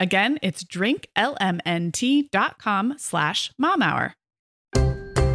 Again, it's drinklmnt.com slash mom hour.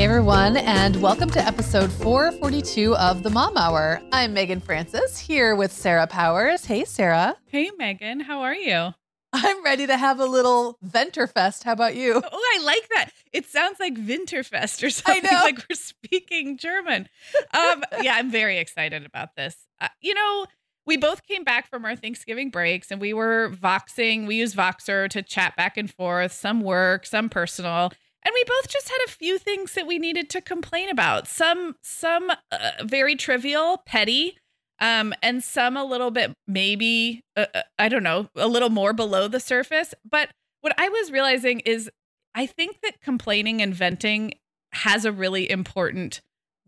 Hey everyone, and welcome to episode 442 of the Mom Hour. I'm Meagan Francis here with Sarah Powers. Hey, Sarah. Hey, Meagan. How are you? I'm ready to have a little Venterfest. How about you? Oh, I like that. It sounds like Winterfest or something. I know. Like we're speaking German. Um, yeah, I'm very excited about this. Uh, you know, we both came back from our Thanksgiving breaks and we were voxing. We use Voxer to chat back and forth, some work, some personal. And we both just had a few things that we needed to complain about. Some some uh, very trivial, petty, um, and some a little bit maybe uh, uh, I don't know, a little more below the surface. But what I was realizing is, I think that complaining and venting has a really important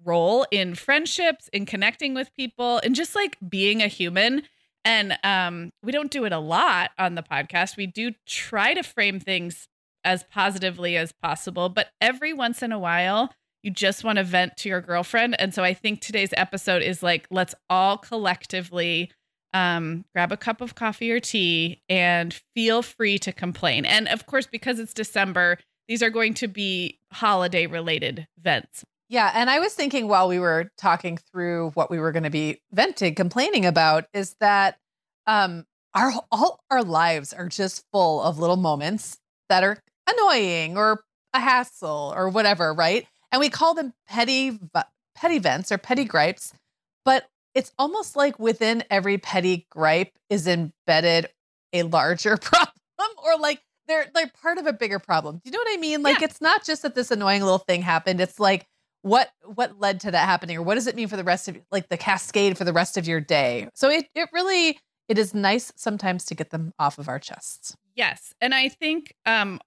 role in friendships, in connecting with people, and just like being a human. And um, we don't do it a lot on the podcast. We do try to frame things as positively as possible. But every once in a while, you just want to vent to your girlfriend. And so I think today's episode is like, let's all collectively um, grab a cup of coffee or tea and feel free to complain. And of course, because it's December, these are going to be holiday related vents. Yeah. And I was thinking while we were talking through what we were going to be venting, complaining about, is that um, our all our lives are just full of little moments that are annoying or a hassle or whatever, right? And we call them petty petty vents or petty gripes, but it's almost like within every petty gripe is embedded a larger problem or like they're they're part of a bigger problem. Do you know what I mean? Like Yeah. it's not just that this annoying little thing happened. It's like what what led to that happening or what does it mean for the rest of like the cascade for the rest of your day? So it it really it is nice sometimes to get them off of our chests. Yes. And I think um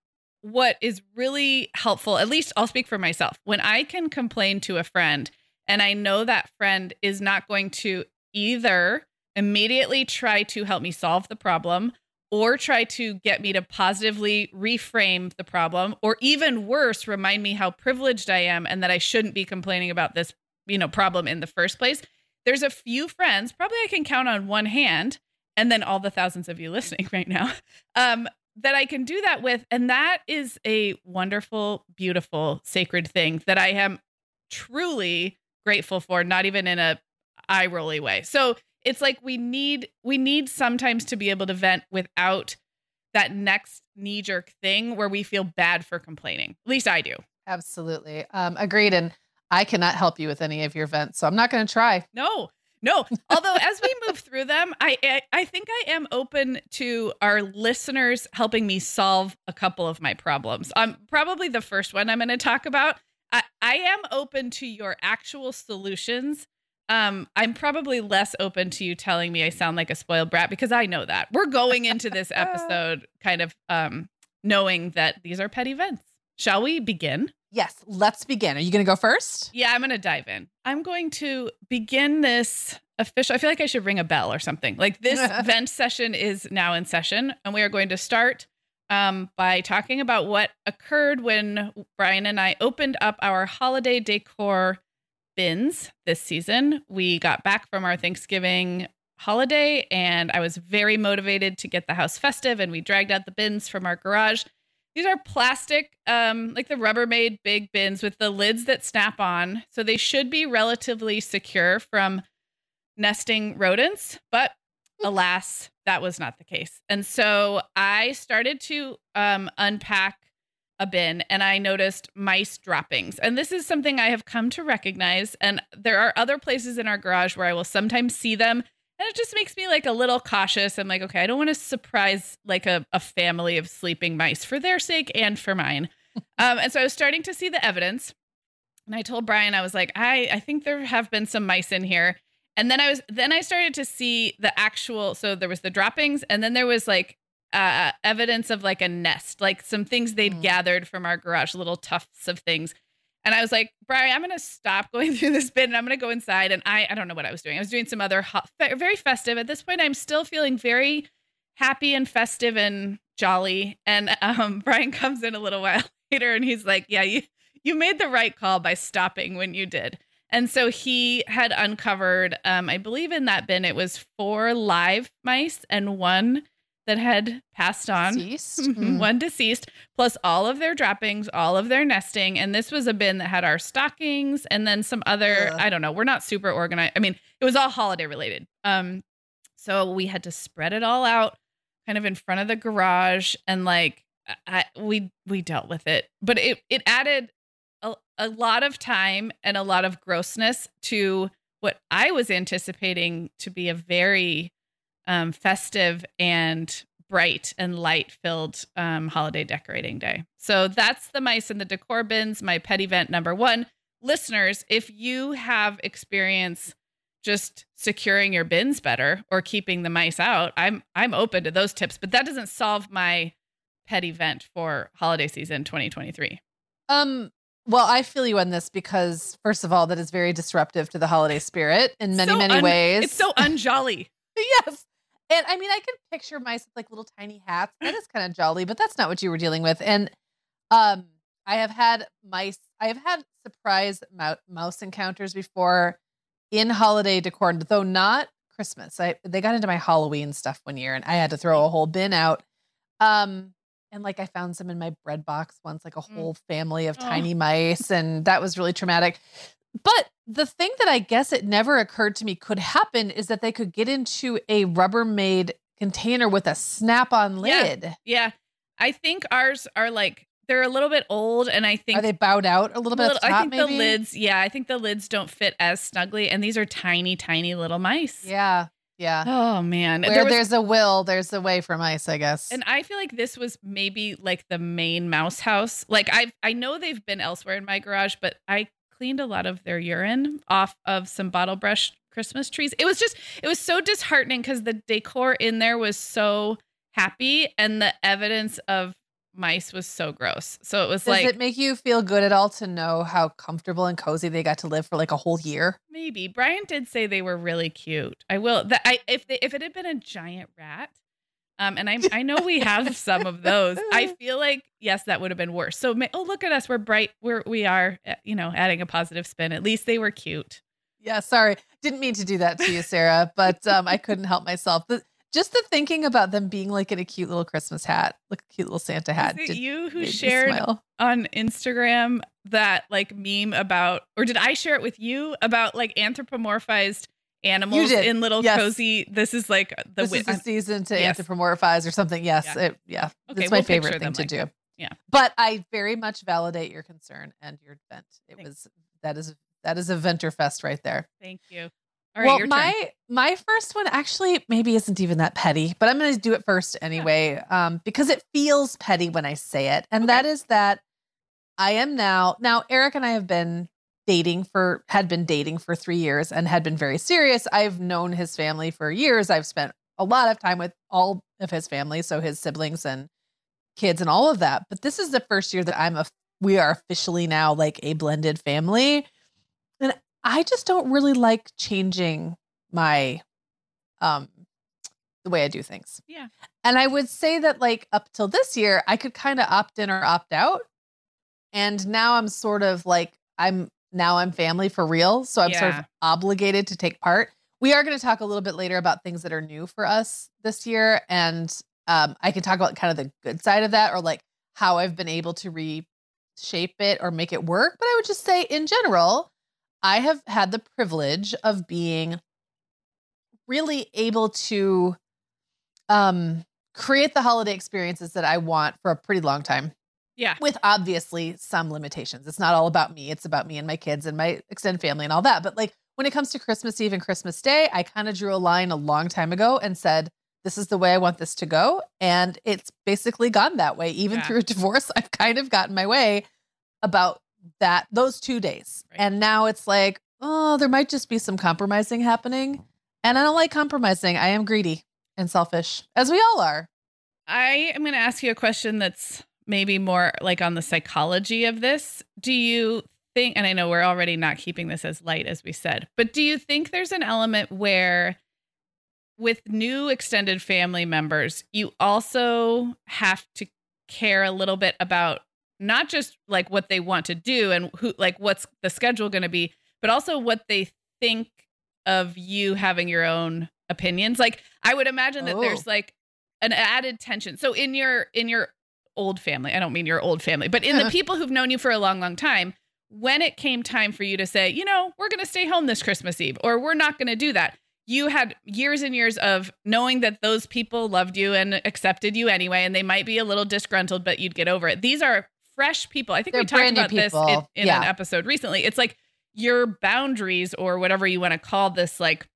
what is really helpful, at least I'll speak for myself, when I can complain to a friend and I know that friend is not going to either immediately try to help me solve the problem or try to get me to positively reframe the problem or even worse remind me how privileged I am and that I shouldn't be complaining about this, you know, problem in the first place. There's a few friends, probably I can count on one hand and then all the thousands of you listening right now um, that I can do that with. And that is a wonderful, beautiful, sacred thing that I am truly grateful for, not even in a eye rolly way. So it's like we need we need sometimes to be able to vent without that next knee jerk thing where we feel bad for complaining. At least I do. Absolutely. Um, agreed. And I cannot help you with any of your vents, so I'm not going to try. No, no. Although as we move through them, I, I I think I am open to our listeners helping me solve a couple of my problems. Um, probably the first one I'm going to talk about. I, I am open to your actual solutions um, I'm probably less open to you telling me I sound like a spoiled brat because I know that. We're going into this episode kind of um, knowing that these are pet events. Shall we begin? Yes, let's begin. Are you going to go first? Yeah, I'm going to dive in. I'm going to begin this official. I feel like I should ring a bell or something. Like this vent session is now in session, and we are going to start um, by talking about what occurred when Brian and I opened up our holiday decor bins this season. We got back from our Thanksgiving holiday, and I was very motivated to get the house festive, and we dragged out the bins from our garage these are plastic, um, like the Rubbermaid big bins with the lids that snap on. So they should be relatively secure from nesting rodents. But alas, that was not the case. And so I started to um, unpack a bin and I noticed mice droppings. And this is something I have come to recognize. And there are other places in our garage where I will sometimes see them and it just makes me like a little cautious. I'm like, okay, I don't want to surprise like a, a family of sleeping mice for their sake and for mine. um, and so I was starting to see the evidence. And I told Brian, I was like, I, I think there have been some mice in here. And then I was then I started to see the actual so there was the droppings and then there was like uh, evidence of like a nest, like some things they'd mm. gathered from our garage, little tufts of things. And I was like, Brian, I'm going to stop going through this bit and I'm going to go inside. And I, I don't know what I was doing. I was doing some other very festive. At this point, I'm still feeling very happy and festive and jolly. And um, Brian comes in a little while later and he's like, Yeah, you, you made the right call by stopping when you did. And so he had uncovered, um, I believe in that bin, it was four live mice and one that had passed on, deceased. Mm. one deceased, plus all of their droppings, all of their nesting. And this was a bin that had our stockings and then some other. I don't know, we're not super organized. I mean, it was all holiday related. Um, so we had to spread it all out kind of in front of the garage and like I, we we dealt with it. But it it added a, a lot of time and a lot of grossness to what I was anticipating to be a very um, festive and bright and light filled um, holiday decorating day. So that's the mice and the decor bins, my pet event number one. Listeners, if you have experience just securing your bins better or keeping the mice out, I'm I'm open to those tips, but that doesn't solve my pet event for holiday season 2023. Um well, I feel you on this because first of all, that is very disruptive to the holiday spirit in many, so many un- ways. It's so unjolly. yes. And I mean, I can picture mice with like little tiny hats. That is kind of jolly, but that's not what you were dealing with. And um, I have had mice. I have had surprise mouse encounters before in holiday decor, though not Christmas. I they got into my Halloween stuff one year, and I had to throw a whole bin out. Um, and like I found some in my bread box once, like a mm. whole family of oh. tiny mice, and that was really traumatic. But the thing that I guess it never occurred to me could happen is that they could get into a Rubbermaid container with a snap on lid. Yeah. yeah. I think ours are like they're a little bit old and I think Are they bowed out a little bit? Little, top, I think maybe? the lids, yeah, I think the lids don't fit as snugly and these are tiny, tiny little mice. Yeah. Yeah. Oh man. Where there was, there's a will, there's a way for mice, I guess. And I feel like this was maybe like the main mouse house. Like I I know they've been elsewhere in my garage, but I cleaned a lot of their urine off of some bottle brush Christmas trees. It was just, it was so disheartening because the decor in there was so happy and the evidence of mice was so gross. So it was Does like. Does it make you feel good at all to know how comfortable and cozy they got to live for like a whole year? Maybe Brian did say they were really cute. I will. That I if they, if it had been a giant rat, um, and I I know we have some of those. I feel like yes, that would have been worse. So oh, look at us, we're bright. We're we are eh, you know adding a positive spin. At least they were cute. Yeah, sorry, didn't mean to do that to you, Sarah, but um, I couldn't help myself. But just the thinking about them being like in a cute little Christmas hat, like a cute little Santa hat. Is it you who shared on Instagram that like meme about, or did I share it with you about like anthropomorphized animals in little yes. cozy. This is like the this is the season to yes. anthropomorphize or something. Yes, yeah, it, yeah. Okay, it's my we'll favorite thing to like do. That. Yeah, but I very much validate your concern and your vent. It Thanks. was that is that is a venter fest right there. Thank you. All right, well, my turn. my first one actually maybe isn't even that petty, but I'm going to do it first anyway, yeah. um, because it feels petty when I say it, and okay. that is that I am now now. Eric and I have been dating for had been dating for 3 years and had been very serious. I've known his family for years. I've spent a lot of time with all of his family, so his siblings and kids and all of that. But this is the first year that I'm a we are officially now like a blended family. And I just don't really like changing my um the way I do things. Yeah. And I would say that like up till this year, I could kind of opt in or opt out. And now I'm sort of like I'm now I'm family for real, so I'm sort of obligated to take part. We are going to talk a little bit later about things that are new for us this year and um I can talk about kind of the good side of that or like how I've been able to reshape it or make it work, but I would just say in general, I have had the privilege of being really able to um create the holiday experiences that I want for a pretty long time Yeah. with obviously some limitations. It's not all about me, it's about me and my kids and my extended family and all that. But like when it comes to Christmas Eve and Christmas Day, I kind of drew a line a long time ago and said, this is the way I want this to go. And it's basically gone that way. Even Yeah. through a divorce, I've kind of gotten my way about that, those two days. Right. And now it's like, oh, there might just be some compromising happening. And I don't like compromising. I am greedy and selfish, as we all are. I am going to ask you a question that's maybe more like on the psychology of this. Do you think, and I know we're already not keeping this as light as we said, but do you think there's an element where with new extended family members, you also have to care a little bit about not just like what they want to do and who, like what's the schedule going to be, but also what they think of you having your own opinions? Like, I would imagine that Oh. there's like an added tension. So in your in your old family, I don't mean your old family, but in the people who've known you for a long, long time, when it came time for you to say, you know, we're going to stay home this Christmas Eve, or we're not going to do that, you had years and years of knowing that those people loved you and accepted you anyway, and they might be a little disgruntled, but you'd get over it. These are fresh people. I think They're we talked about this in, in Yeah. an episode recently. It's like your boundaries or whatever you want to call this, like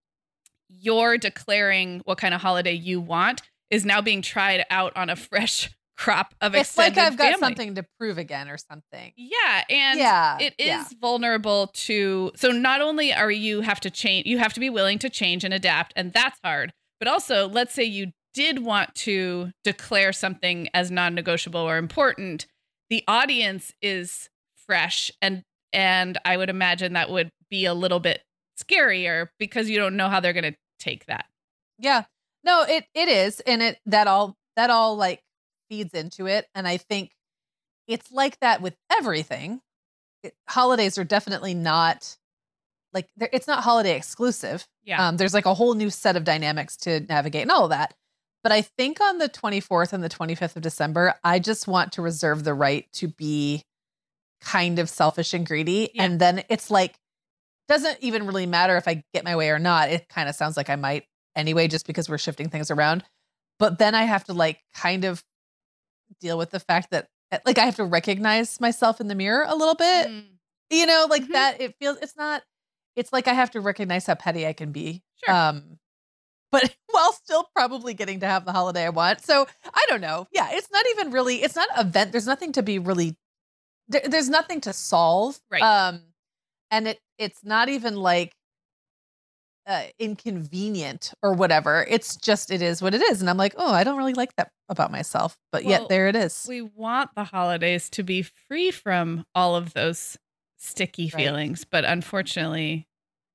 you're declaring what kind of holiday you want is now being tried out on a fresh crop of It's like I've got family. something to prove again or something. Yeah, and yeah. it is yeah. vulnerable to so not only are you have to change you have to be willing to change and adapt and that's hard but also let's say you did want to declare something as non-negotiable or important the audience is fresh and and i would imagine that would be a little bit scarier because you don't know how they're going to take that Yeah. No, it it is. And it that all that all like feeds into it. And I think it's like that with everything. It, holidays are definitely not like it's not holiday exclusive. yeah Um, there's like a whole new set of dynamics to navigate and all of that. But I think on the 24th and the 25th of December, I just want to reserve the right to be kind of selfish and greedy. Yeah. And then it's like, doesn't even really matter if I get my way or not. It kind of sounds like I might anyway, just because we're shifting things around. But then I have to like kind of deal with the fact that eh, like I have to recognize myself in the mirror a little bit Mm, you know like Mhm. that it feels it's not it's like i have to recognize how petty i can be Sure. um but while still probably getting to have the holiday i want so i don't know yeah it's not even really it's not event there's nothing to be really there, there's nothing to solve Right. um and it it's not even like uh, inconvenient or whatever it's just it is what it is and i'm like oh i don't really like that about myself but Well, yet there it is we want the holidays to be free from all of those sticky Right. feelings, but unfortunately,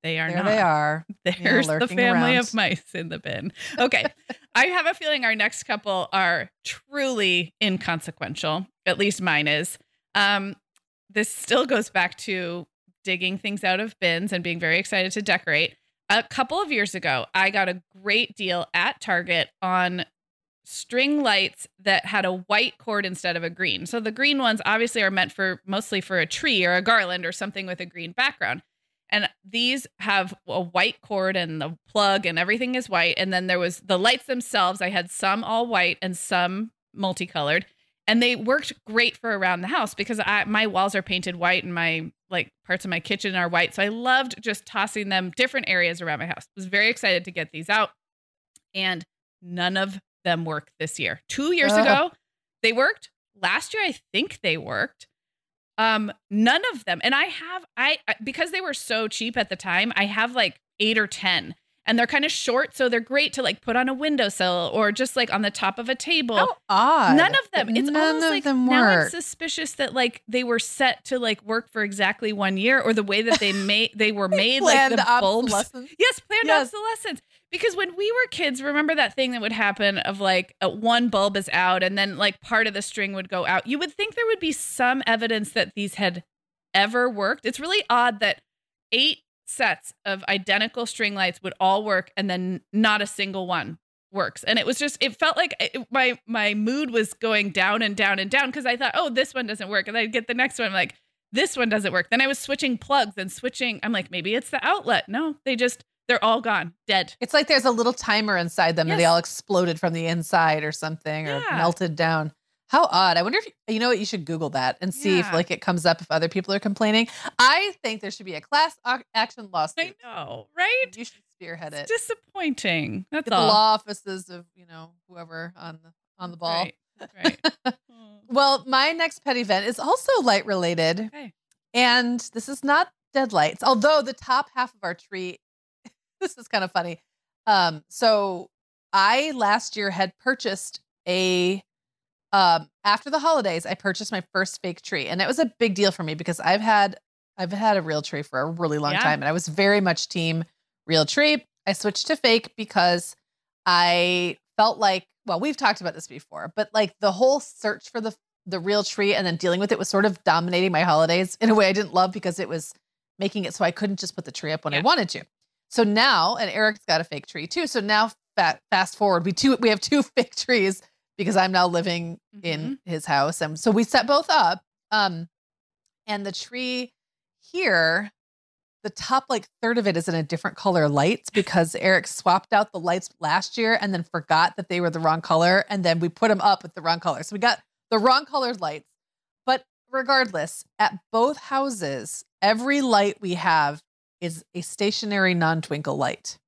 they are there not. they are There's the family around. of mice in the bin. Okay. I have a feeling our next couple are truly inconsequential. At least mine is. Um, this still goes back to digging things out of bins and being very excited to decorate. A couple of years ago, I got a great deal at Target on string lights that had a white cord instead of a green. So the green ones obviously are meant for mostly for a tree or a garland or something with a green background. And these have a white cord and the plug and everything is white. And then there was the lights themselves. I had some all white and some multicolored. And they worked great for around the house because I, my walls are painted white and my like parts of my kitchen are white. So I loved just tossing them different areas around my house. Was very excited to get these out. And none of them work this year. Two years Ugh. ago, they worked. Last year, I think they worked. Um, none of them. And I have I because they were so cheap at the time, I have like eight or ten and they're kind of short, so they're great to like put on a windowsill or just like on the top of a table. How odd! None of them. It's None almost of like them now I'm suspicious that like they were set to like work for exactly one year, or the way that they made they were made, like the bulbs. Yes, planned Yes. obsolescence. Because when we were kids, remember that thing that would happen of like uh, one bulb is out and then like part of the string would go out. You would think there would be some evidence that these had ever worked. It's really odd that eight sets of identical string lights would all work and then not a single one works. And it was just it felt like it, my my mood was going down and down and down because I thought, "Oh, this one doesn't work." And I'd get the next one I'm like, "This one doesn't work." Then I was switching plugs and switching. I'm like, "Maybe it's the outlet." No, they just they're all gone, dead. It's like there's a little timer inside them and they all exploded from the inside or something or melted down. How odd. I wonder if you know what you should Google that and see if like it comes up if other people are complaining. I think there should be a class ac- action I lawsuit. know, right? You should spearhead it. Disappointing. That's Get the law offices of, you know, whoever on the on the ball. Right. Right. Oh, Well, my next pet event is also light related. okay. And this is not dead lights, although the top half of our tree, this is kind of funny. Um, so I last year had purchased a um after the holidays, I purchased my first fake tree. And it was a big deal for me because I've had I've had a real tree for a really long Yeah. time. And I was very much team real tree. I switched to fake because I felt like, well, we've talked about this before, but like the whole search for the the real tree and then dealing with it was sort of dominating my holidays in a way I didn't love because it was making it so I couldn't just put the tree up when I wanted to. So now, and Eric's got a fake tree too. So now, fa- fast forward, we two we have two fake trees because I'm now living in Mm-hmm. his house, and so we set both up. Um, and the tree here, the top like third of it is in a different color lights because Eric swapped out the lights last year and then forgot that they were the wrong color, and then we put them up with the wrong color. So we got the wrong colored lights. But regardless, at both houses, every light we have is a stationary non-twinkle light.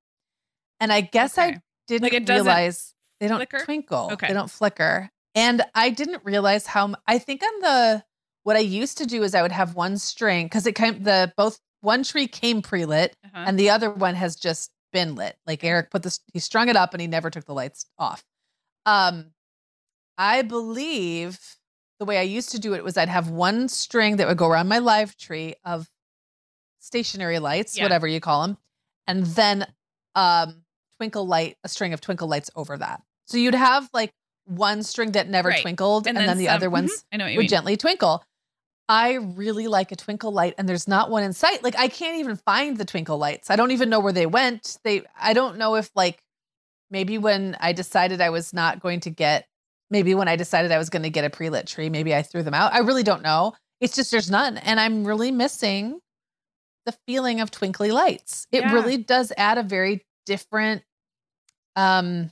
And I guess I didn't Like, realize they don't flicker? twinkle. Okay. They don't flicker. And I didn't realize how I think on the what I used to do is I would have one string because it came the both one tree came pre-lit Uh-huh. and the other one has just been lit. Like Eric put this he strung it up and he never took the lights off. Um I believe the way I used to do it was I'd have one string that would go around my live tree of stationary lights, Yeah. whatever you call them, and then um twinkle light, a string of twinkle lights over that. So you'd have like one string that never Right. twinkled, and, then, the some- other ones mm-hmm. I know would mean. gently twinkle. I really like a twinkle light, and there's not one in sight. Like I can't even find the twinkle lights. I don't even know where they went. They I don't know if like maybe when I decided I was not going to get maybe when I decided I was going to get a pre-lit tree, maybe I threw them out. I really don't know. It's just there's none. And I'm really missing the feeling of twinkly lights. It Yeah. really does add a very different um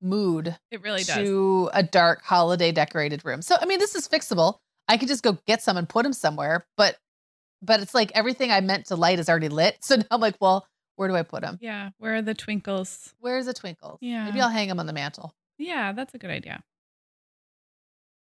mood It really does. to a dark holiday decorated room. So I mean, this is fixable. I could just go get some and put them somewhere, but but it's like everything I meant to light is already lit. So now I'm like, well, where do I put them? Yeah. Where are the twinkles? Where's the twinkles? Yeah. maybe I'll hang them on the mantel. Yeah, that's a good idea.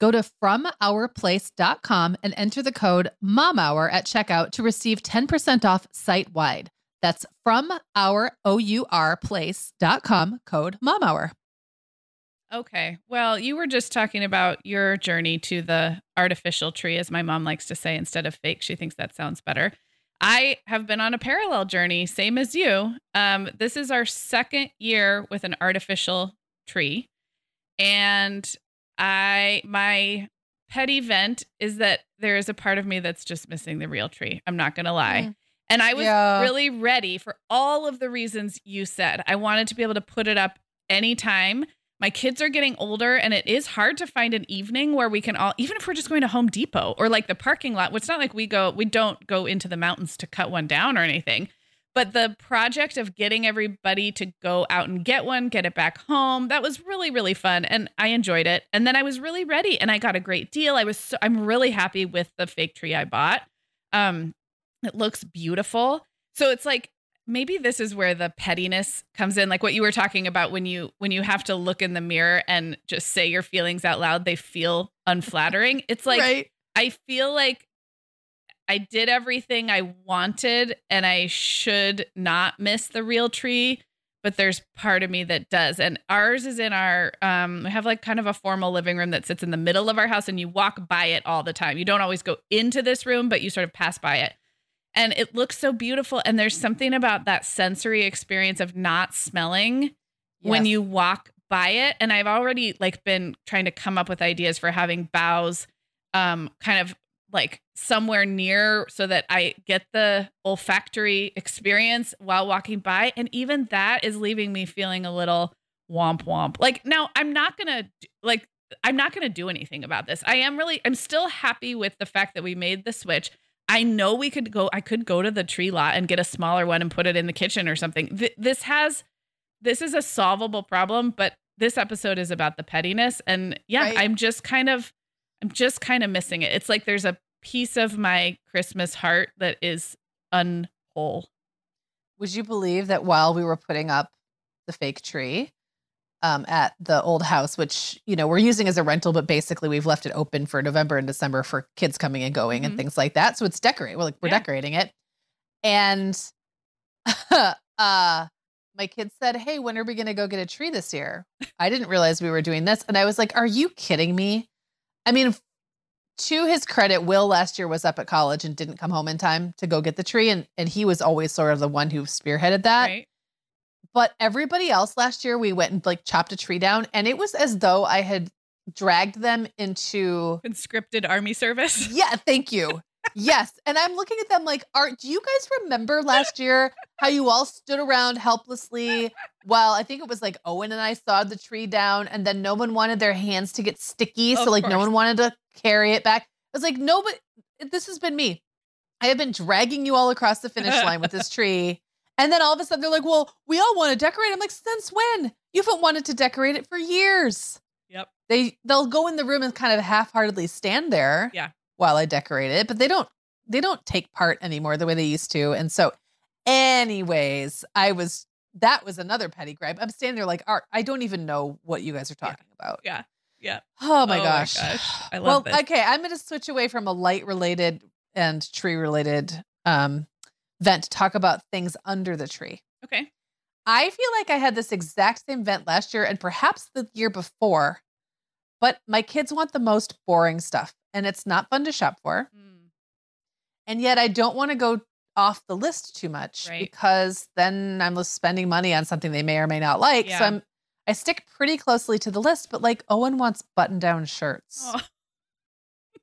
Go to FromOurPlace.com and enter the code MOMHOUR at checkout to receive 10% off site wide. That's from our O-U-R place.com code MOMHOUR. Okay. Well, you were just talking about your journey to the artificial tree, as my mom likes to say, instead of fake. She thinks that sounds better. I have been on a parallel journey, same as you. Um, this is our second year with an artificial tree. And I, my pet event is that there is a part of me that's just missing the real tree. I'm not going to lie. Mm. And I was yeah. really ready for all of the reasons you said. I wanted to be able to put it up anytime my kids are getting older and it is hard to find an evening where we can all even if we're just going to home depot or like the parking lot it's not like we go we don't go into the mountains to cut one down or anything but the project of getting everybody to go out and get one get it back home that was really really fun and i enjoyed it. And then i was really ready and i got a great deal. I was so, i'm really happy with the fake tree i bought. Um it looks beautiful. So it's like maybe this is where the pettiness comes in like what you were talking about when you when you have to look in the mirror and just say your feelings out loud they feel unflattering. It's like right. i feel like i did everything i wanted and i should not miss the real tree but there's part of me that does. And ours is in our um we have like kind of a formal living room that sits in the middle of our house and you walk by it all the time. You don't always go into this room but you sort of pass by it. And it looks so beautiful. And there's something about that sensory experience of not smelling yes. when you walk by it. And i've already like been trying to come up with ideas for having boughs um kind of like somewhere near so that i get the olfactory experience while walking by and even that is leaving me feeling a little womp womp like now i'm not gonna like i'm not gonna do anything about this i am really i'm still happy with the fact that we made the switch I know we could go, I could go to the tree lot and get a smaller one and put it in the kitchen or something. Th- this has, this is a solvable problem, but this episode is about the pettiness. And yeah, right. I'm just kind of, I'm just kind of missing it. It's like there's a piece of my Christmas heart that is unwhole. Would you believe that while we were putting up the fake tree, um, at the old house, which you know we're using as a rental, but basically we've left it open for November and December for kids coming and going mm-hmm. and things like that. So it's decorated. We're like we're yeah. decorating it, and uh, my kids said, "Hey, when are we going to go get a tree this year?" I didn't realize we were doing this, and I was like, "Are you kidding me?" I mean, to his credit, Will last year was up at college and didn't come home in time to go get the tree, and and he was always sort of the one who spearheaded that. Right. But everybody else last year, we went and like chopped a tree down, and it was as though I had dragged them into conscripted army service. Yeah, thank you. yes. And I'm looking at them like, Art, do you guys remember last year how you all stood around helplessly while I think it was like Owen and I sawed the tree down and then no one wanted their hands to get sticky. Of so like course. no one wanted to carry it back. I was like, no, but this has been me. I have been dragging you all across the finish line with this tree and then all of a sudden they're like, well, we all want to decorate. I'm like, since when? You haven't wanted to decorate it for years. Yep. They they'll go in the room and kind of half-heartedly stand there. Yeah. While I decorate it, but they don't they don't take part anymore the way they used to. And so, anyways, I was that was another petty gripe. I'm standing there like, Art, I don't even know what you guys are talking yeah. about. Yeah. Yeah. Oh my, oh gosh. my gosh. I love well, this. okay. I'm going to switch away from a light related and tree related um, vent to talk about things under the tree. Okay. I feel like I had this exact same vent last year and perhaps the year before, but my kids want the most boring stuff and it's not fun to shop for. Mm. And yet I don't want to go off the list too much right. because then I'm spending money on something they may or may not like. Yeah. So I'm I stick pretty closely to the list, but like Owen wants button down shirts. Oh.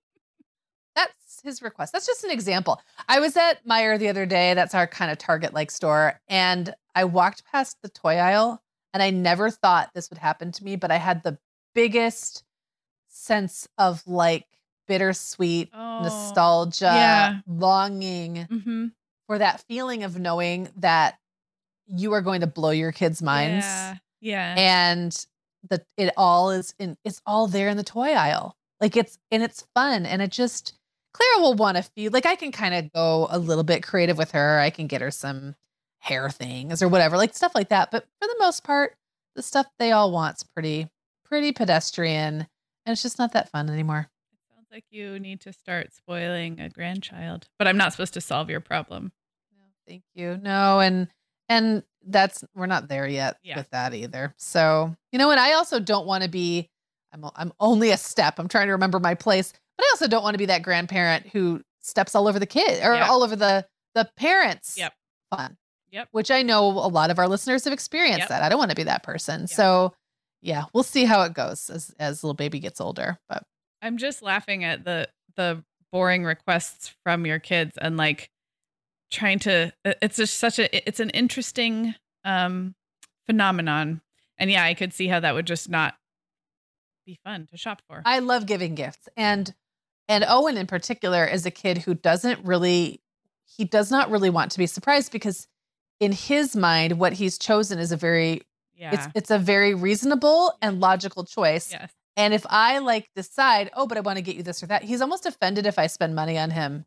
That's his request. That's just an example. I was at Meijer the other day. That's our kind of Target like store. And I walked past the toy aisle and I never thought this would happen to me, but I had the biggest sense of like bittersweet oh, nostalgia, yeah. longing mm-hmm. for that feeling of knowing that you are going to blow your kids' minds. Yeah. Yeah. And that it all is in it's all there in the toy aisle. Like it's and it's fun and it just Clara will want a few like I can kind of go a little bit creative with her. I can get her some hair things or whatever, like stuff like that. But for the most part, the stuff they all want's pretty pretty pedestrian and it's just not that fun anymore. It sounds like you need to start spoiling a grandchild. But I'm not supposed to solve your problem. No, thank you. No, and and that's we're not there yet yeah. with that either. So, you know what? I also don't want to be I'm I'm only a step. I'm trying to remember my place, but I also don't want to be that grandparent who steps all over the kid or all over the the parents. Yep. Fun. Yep. Which I know a lot of our listeners have experienced yep. that. I don't want to be that person. Yep. So, yeah, we'll see how it goes as as little baby gets older, but I'm just laughing at the the boring requests from your kids and like trying to it's just such a it's an interesting um phenomenon. And yeah i could see how that would just not be fun to shop for. I love giving gifts and and owen in particular is a kid who doesn't really he does not really want to be surprised because in his mind what he's chosen is a very yeah. it's it's a very reasonable and logical choice yes. and if i like decide oh but i want to get you this or that he's almost offended if i spend money on him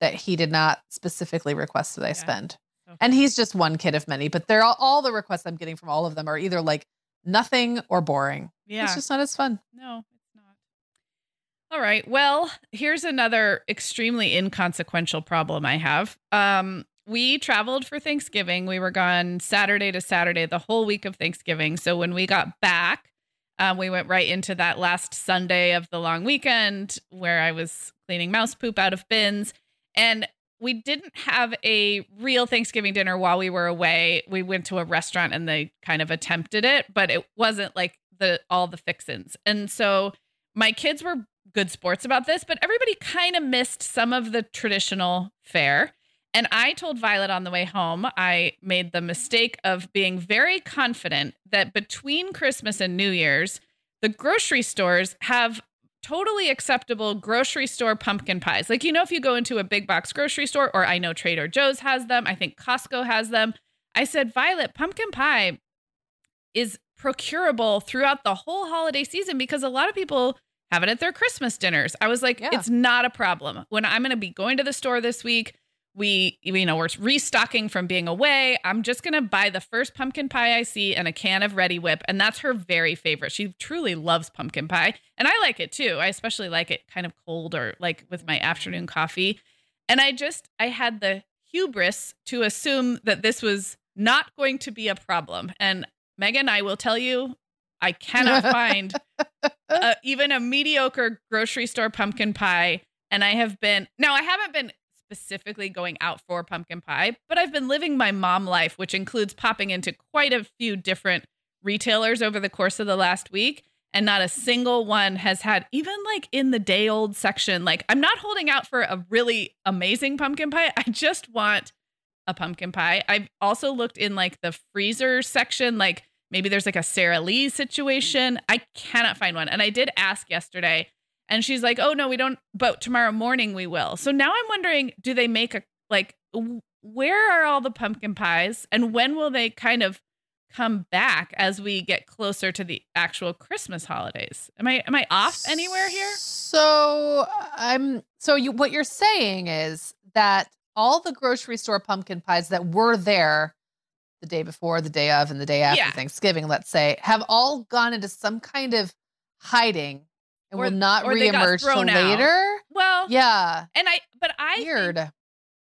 that he did not specifically request that I yeah. spend. Okay. And he's just one kid of many, but they're all, all the requests I'm getting from all of them are either like nothing or boring. Yeah. It's just not as fun. No, it's not. All right. Well, here's another extremely inconsequential problem I have. Um, we traveled for Thanksgiving. We were gone Saturday to Saturday, the whole week of Thanksgiving. So when we got back, um, we went right into that last Sunday of the long weekend where I was cleaning mouse poop out of bins. And we didn't have a real Thanksgiving dinner while we were away. We went to a restaurant and they kind of attempted it, but it wasn't like the all the fixins. And so my kids were good sports about this, but everybody kind of missed some of the traditional fare. And I told Violet on the way home, I made the mistake of being very confident that between Christmas and New Year's, the grocery stores have totally acceptable grocery store pumpkin pies. Like, you know, if you go into a big box grocery store, or I know Trader Joe's has them, I think Costco has them. I said, Violet, pumpkin pie is procurable throughout the whole holiday season because a lot of people have it at their Christmas dinners. I was like, yeah. it's not a problem. When I'm going to be going to the store this week, we you know we're restocking from being away. I'm just going to buy the first pumpkin pie i see and a can of Reddi-wip and that's her very favorite. She truly loves pumpkin pie and i like it too. I especially like it kind of cold or like with my afternoon coffee. And i just i had the hubris to assume that this was not going to be a problem. And Meagan i will tell you i cannot find a, even a mediocre grocery store pumpkin pie and i have been now i haven't been specifically going out for pumpkin pie, but I've been living my mom life, which includes popping into quite a few different retailers over the course of the last week. And not a single one has had, even like in the day old section, like I'm not holding out for a really amazing pumpkin pie. I just want a pumpkin pie. I've also looked in like the freezer section, like maybe there's like a Sara Lee situation. I cannot find one. And I did ask yesterday and she's like, "Oh no, we don't, but tomorrow morning we will." So now I'm wondering, do they make a like where are all the pumpkin pies and when will they kind of come back as we get closer to the actual Christmas holidays. Am I am I off anywhere here? So I'm so you what you're saying is that all the grocery store pumpkin pies that were there the day before, the day of, and the day after Yeah. Thanksgiving, let's say, have all gone into some kind of hiding and Or- will not or they got reemerge till thrown out. later. Well, Yeah. and I but I think- Weird.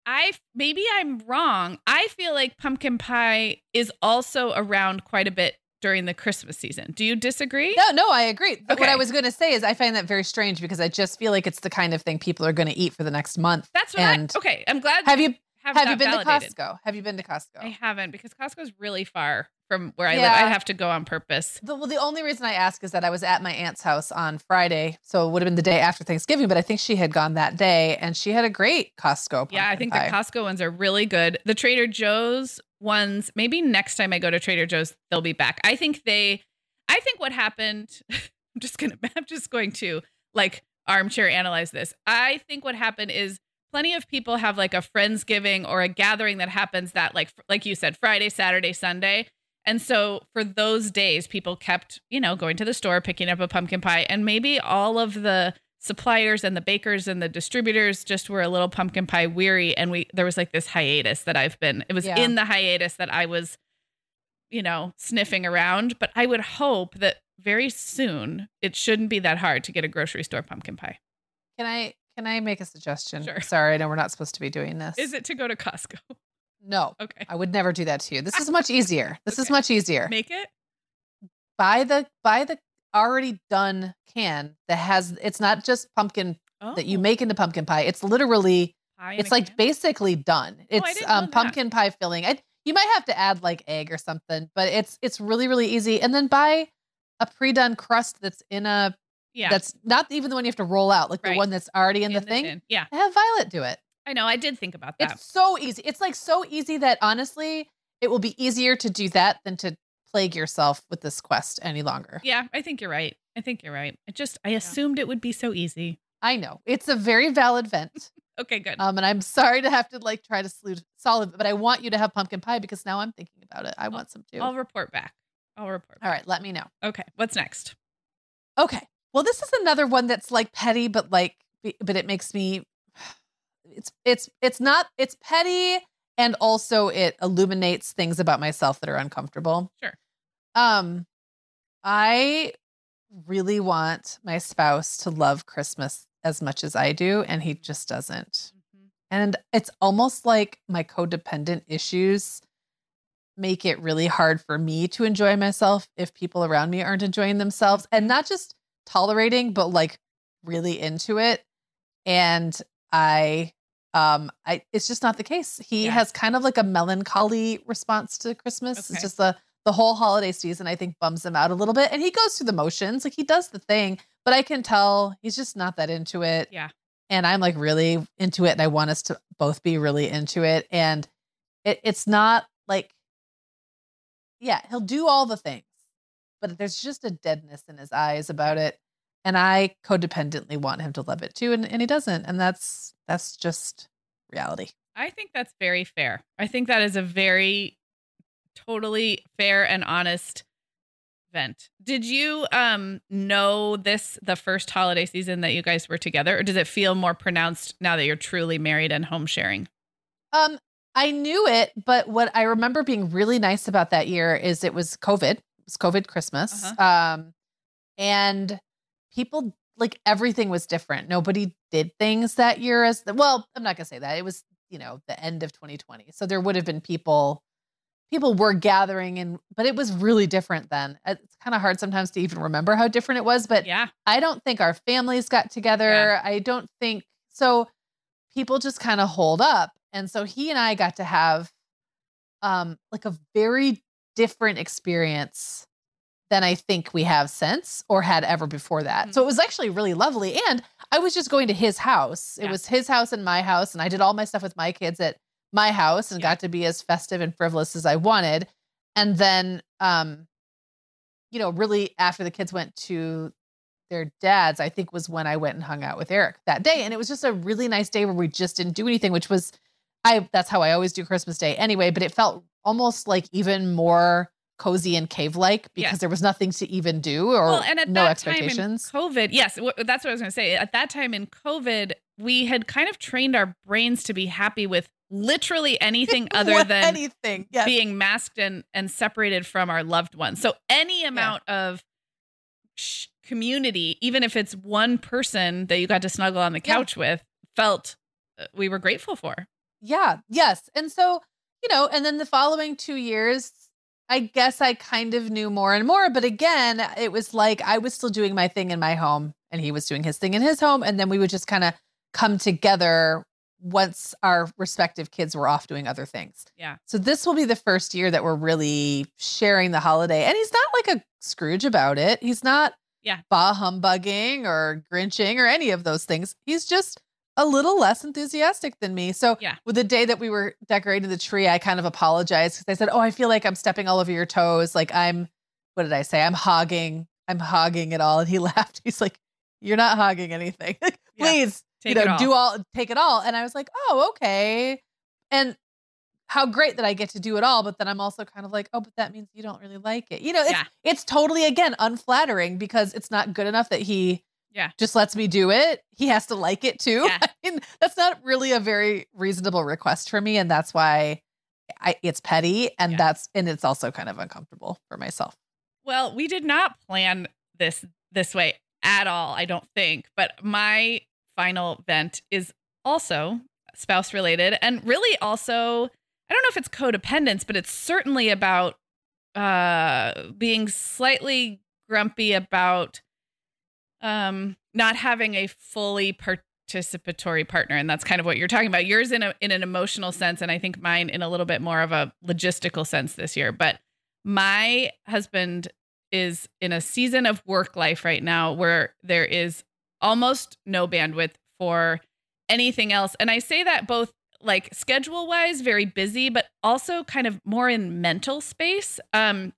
I maybe I'm wrong. I feel like pumpkin pie is also around quite a bit during the Christmas season. Do you disagree? No, no, I agree. But what I was going to say is I find that very strange because I just feel like it's the kind of thing people are going to eat for the next month. That's what And I Okay, I'm glad Have you have, have you been validated. to Costco? Have you been to Costco? I haven't because Costco's really far from where I live. I'd have to go on purpose. The, well, the only reason I ask is that I was at my aunt's house on Friday, so it would have been the day after Thanksgiving. But I think she had gone that day, and she had a great Costco. Yeah, I think pie. the Costco ones are really good. The Trader Joe's ones, maybe next time I go to Trader Joe's, they'll be back. I think they, I think what happened, I'm just gonna, I'm just going to like armchair analyze this. I think what happened is plenty of people have like a friendsgiving or a gathering that happens that like, like you said, Friday, Saturday, Sunday. And so for those days, people kept, you know, going to the store, picking up a pumpkin pie, and maybe all of the suppliers and the bakers and the distributors just were a little pumpkin pie weary and we there was like this hiatus that I've been it was Yeah. in the hiatus that I was you know sniffing around but I would hope that very soon it shouldn't be that hard to get a grocery store pumpkin pie. Can I can I make a suggestion? Sure. Sorry, I know we're not supposed to be doing this. Is it to go to Costco? No, Okay. I would never do that to you. This is much easier. This is much easier. Make it? Buy the buy the already done can that has. It's not just pumpkin Oh, that you make into pumpkin pie. It's literally pie it's like can? basically done. It's Oh, um pumpkin pie filling. I, you might have to add like egg or something, but it's it's really really easy. And then buy a pre-done crust that's in a yeah. that's not even the one you have to roll out, like Right. the one that's already in, the thing. tin. Yeah. Have Violet do it. I know. I did think about that. It's so easy. It's like so easy that honestly, it will be easier to do that than to plague yourself with this quest any longer. yeah, I think you're right. I think you're right. I just I assumed it would be so easy. I know it's a very valid vent, Okay, good. um, and I'm sorry to have to like try to solve it, but I want you to have pumpkin pie because now I'm thinking about it. I want some too. I'll report back. I'll report. All right, let me know. Okay. What's next? Okay. Well, this is another one that's like petty, but like, but it makes me. It's it's it's not it's petty, and also it illuminates things about myself that are uncomfortable. Sure. Um, I really want my spouse to love Christmas as much as I do, and he just doesn't. And it's almost like my codependent issues make it really hard for me to enjoy myself if people around me aren't enjoying themselves and not just tolerating, but like really into it. And I, um, I, it's just not the case. He Yeah. has kind of like a melancholy response to Christmas. Okay. It's just the, the whole holiday season, I think bums him out a little bit and he goes through the motions. Like he does the thing, but I can tell he's just not that into it Yeah. and I'm like really into it and I want us to both be really into it and it, it's not like yeah, he'll do all the things, but there's just a deadness in his eyes about it. And I codependently want him to love it too, and, and he doesn't. And that's that's just reality. I think that's very fair. I think that is a very totally fair and honest vent. Did you um know this the first holiday season that you guys were together or does it feel more pronounced now that you're truly married and home sharing? Um, I knew it, but what I remember being really nice about that year is it was COVID. Was COVID Christmas. Uh-huh. Um, and people like everything was different. Nobody did things that year as the, well, I'm not gonna say that. It was, you know, the end of 2020. So there would have been people people were gathering and but it was really different then. It's kind of hard sometimes to even remember how different it was, but Yeah. I don't think our families got together. Yeah. I don't think so. People just kind of holed up. And so he and I got to have um like a very different experience than I think we have since or had ever before that. So it was actually really lovely. And I was just going to his house. It Yeah. was his house and my house. And I did all my stuff with my kids at my house and Yeah. got to be as festive and frivolous as I wanted. And then um, you know, really after the kids went to their dads, I think was when I went and hung out with Eric that day. And it was just a really nice day where we just didn't do anything, which was I that's how I always do Christmas Day anyway, but it felt almost like even more cozy and cave like because yes. there was nothing to even do or well, and at no expectations. COVID, yes, that's what I was going to say. At that time in COVID, we had kind of trained our brains to be happy with literally anything other than anything yes. being masked and and separated from our loved ones. So any amount yeah. of sh- community, even if it's one person that you got to snuggle on the couch yeah. with, felt uh, we were grateful for. Yeah. Yes. And so, you know, and then the following 2 years I guess I kind of knew more and more, but again, it was like I was still doing my thing in my home and he was doing his thing in his home and then we would just kind of come together once our respective kids were off doing other things. Yeah. So this will be the first year that we're really sharing the holiday. And he's not like a Scrooge about it. He's not yeah. bah humbugging or grinching or any of those things. He's just a little less enthusiastic than me. So yeah. with the day that we were decorating the tree, I kind of apologized because I said, Oh, I feel like I'm stepping all over your toes. Like I'm what did I say? I'm hogging, I'm hogging it all. And he laughed. He's like, You're not hogging anything. Please Take you know, all. do all, take it all. And I was like, oh, okay. And how great that I get to do it all. But then I'm also kind of like, oh, but that means you don't really like it. You know, it's, yeah. it's totally, again, unflattering because it's not good enough that he yeah. just lets me do it. He has to like it too. Yeah. I mean, that's not really a very reasonable request for me. And that's why I, it's petty. And yeah. that's, and it's also kind of uncomfortable for myself. Well, we did not plan this this way at all, I don't think. But my final vent is also spouse related and really also I don't know if it's codependence, but it's certainly about uh being slightly grumpy about um not having a fully participatory partner and that's kind of what you're talking about yours in a in an emotional sense and i think mine in a little bit more of a logistical sense this year but my husband is in a season of work life right now where there is almost no bandwidth for anything else. And I say that both like schedule wise, very busy, but also kind of more in mental space. Um,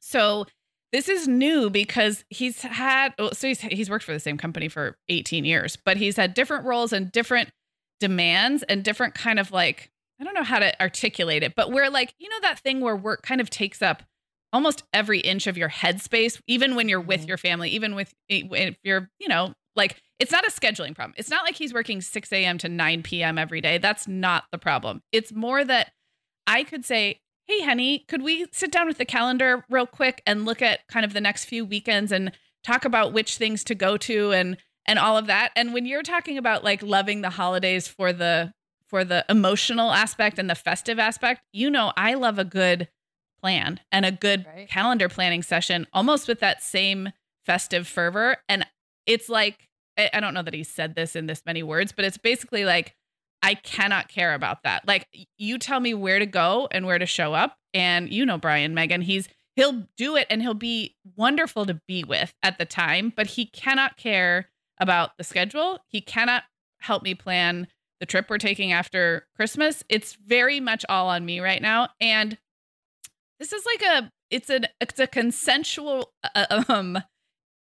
so this is new because he's had so he's he's worked for the same company for 18 years, but he's had different roles and different demands and different kind of like I don't know how to articulate it, but we're like, you know that thing where work kind of takes up almost every inch of your headspace, even when you're with mm-hmm. your family, even with if you're, you know, like it's not a scheduling problem. It's not like he's working 6 a.m. to 9 p.m. every day. That's not the problem. It's more that I could say, Hey, Henny, could we sit down with the calendar real quick and look at kind of the next few weekends and talk about which things to go to and and all of that. And when you're talking about like loving the holidays for the for the emotional aspect and the festive aspect, you know, I love a good plan and a good right. calendar planning session almost with that same festive fervor and it's like I don't know that he said this in this many words, but it's basically like I cannot care about that. Like you tell me where to go and where to show up, and you know Brian Meagan, he's he'll do it and he'll be wonderful to be with at the time, but he cannot care about the schedule. He cannot help me plan the trip we're taking after Christmas. It's very much all on me right now, and this is like a it's an it's a consensual uh, um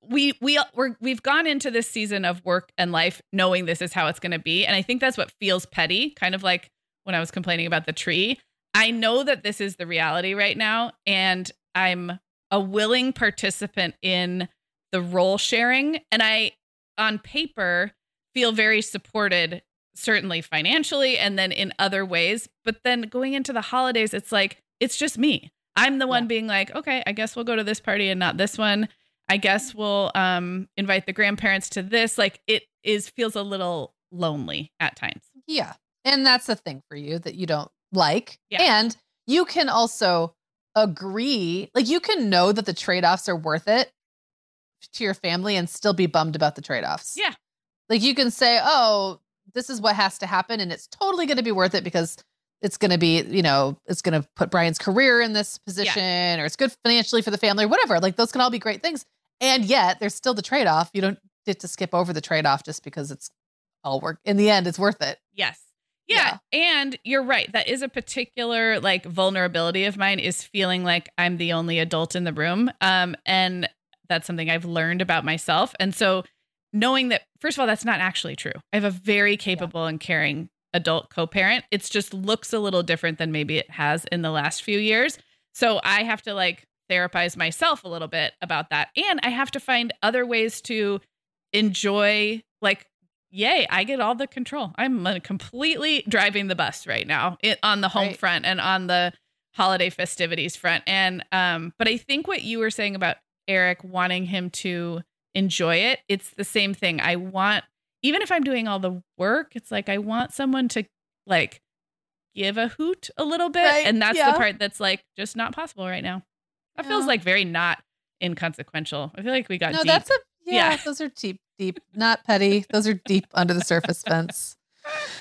we we we're, we've gone into this season of work and life knowing this is how it's going to be and i think that's what feels petty kind of like when i was complaining about the tree. I know that this is the reality right now and i'm a willing participant in the role sharing and i on paper feel very supported certainly financially and then in other ways but then going into the holidays it's like it's just me. I'm the one yeah. being like okay i guess we'll go to this party and not this one I guess we'll um, invite the grandparents to this. Like it is feels a little lonely at times. Yeah. And that's a thing for you that you don't like. Yeah. And you can also agree, like you can know that the trade-offs are worth it to your family and still be bummed about the trade-offs. Yeah. Like you can say, "Oh, this is what has to happen and it's totally going to be worth it because it's going to be, you know, it's going to put Brian's career in this position yeah. or it's good financially for the family or whatever. Like those can all be great things. And yet there's still the trade off. You don't get to skip over the trade off just because it's all work. In the end, it's worth it. Yes. Yeah. yeah. And you're right. That is a particular like vulnerability of mine is feeling like I'm the only adult in the room. Um, and that's something I've learned about myself. And so knowing that, first of all, that's not actually true. I have a very capable yeah. and caring adult co-parent. It's just looks a little different than maybe it has in the last few years. So I have to like therapize myself a little bit about that. And I have to find other ways to enjoy, like, yay, I get all the control. I'm uh, completely driving the bus right now it, on the home Right. front and on the holiday festivities front. And, um, but I think what you were saying about Eric wanting him to enjoy it, it's the same thing. I want, even if I'm doing all the work, it's like I want someone to like give a hoot a little bit. Right, And that's yeah. the part that's like just not possible right now. That feels like very not inconsequential. I feel like we got no, deep. that's a yeah, Yeah. Those are deep, deep, not petty. Those are deep under the surface fence.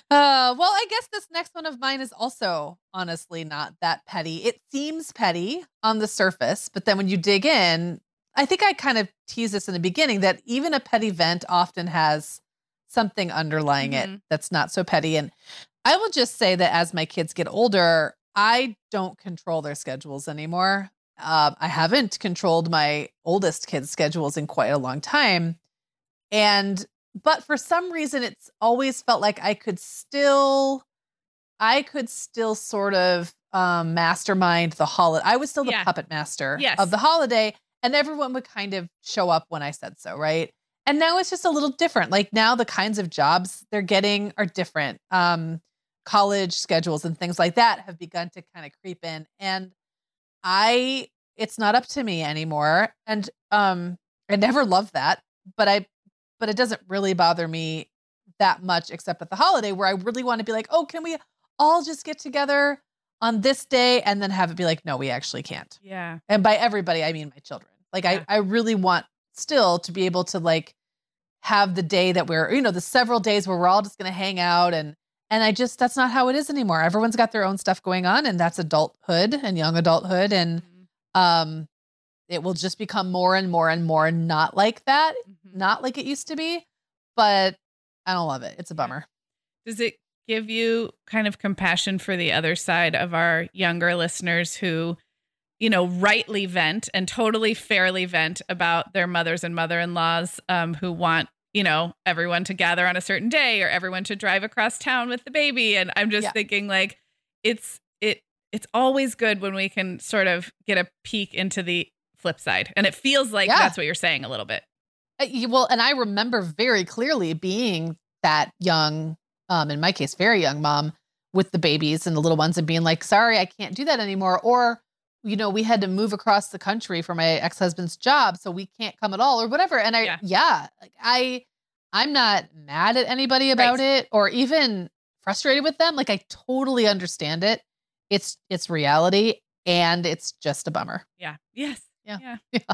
Uh, well, I guess this next one of mine is also honestly not that petty. It seems petty on the surface, but then when you dig in, I think I kind of teased this in the beginning that even a petty vent often has something underlying it Mhm. that's not so petty. And I will just say that as my kids get older, I don't control their schedules anymore. Um, I haven't controlled my oldest kids' schedules in quite a long time. And, but for some reason, it's always felt like I could still, I could still sort of um, mastermind the holiday. I was still the Yeah. puppet master Yes. of the holiday, and everyone would kind of show up when I said so, right? And now it's just a little different. Like now, the kinds of jobs they're getting are different. Um, college schedules and things like that have begun to kind of creep in, and I, it's not up to me anymore. And um, I never loved that, but I, but it doesn't really bother me that much, except at the holiday where I really want to be like, oh, can we all just get together on this day and then have it be like, no, we actually can't yeah. and by everybody i mean my children like Yeah. i i really want still to be able to like have the day that we're you know the several days where we're all just going to hang out and and i just that's not how it is anymore everyone's got their own stuff going on and that's adulthood and young adulthood and Mhm. um it will just become more and more and more not like that Mhm. not like it used to be but i don't love it it's a bummer Does it give you kind of compassion for the other side of our younger listeners who, you know, rightly vent and totally fairly vent about their mothers and mother in laws um, who want, you know, everyone to gather on a certain day or everyone to drive across town with the baby? And I'm just Yeah. thinking like it's it it's always good when we can sort of get a peek into the flip side. And it feels like Yeah. that's what you're saying a little bit. Uh, well and i remember very clearly being that young um in my case very young mom with the babies and the little ones and being like sorry i can't do that anymore or you know we had to move across the country for my ex-husband's job so we can't come at all or whatever and i Yeah. yeah, like i i'm not mad at anybody about it or even frustrated with them like i totally understand it it's it's reality and it's just a bummer Yeah. Yes. Yeah. Yeah.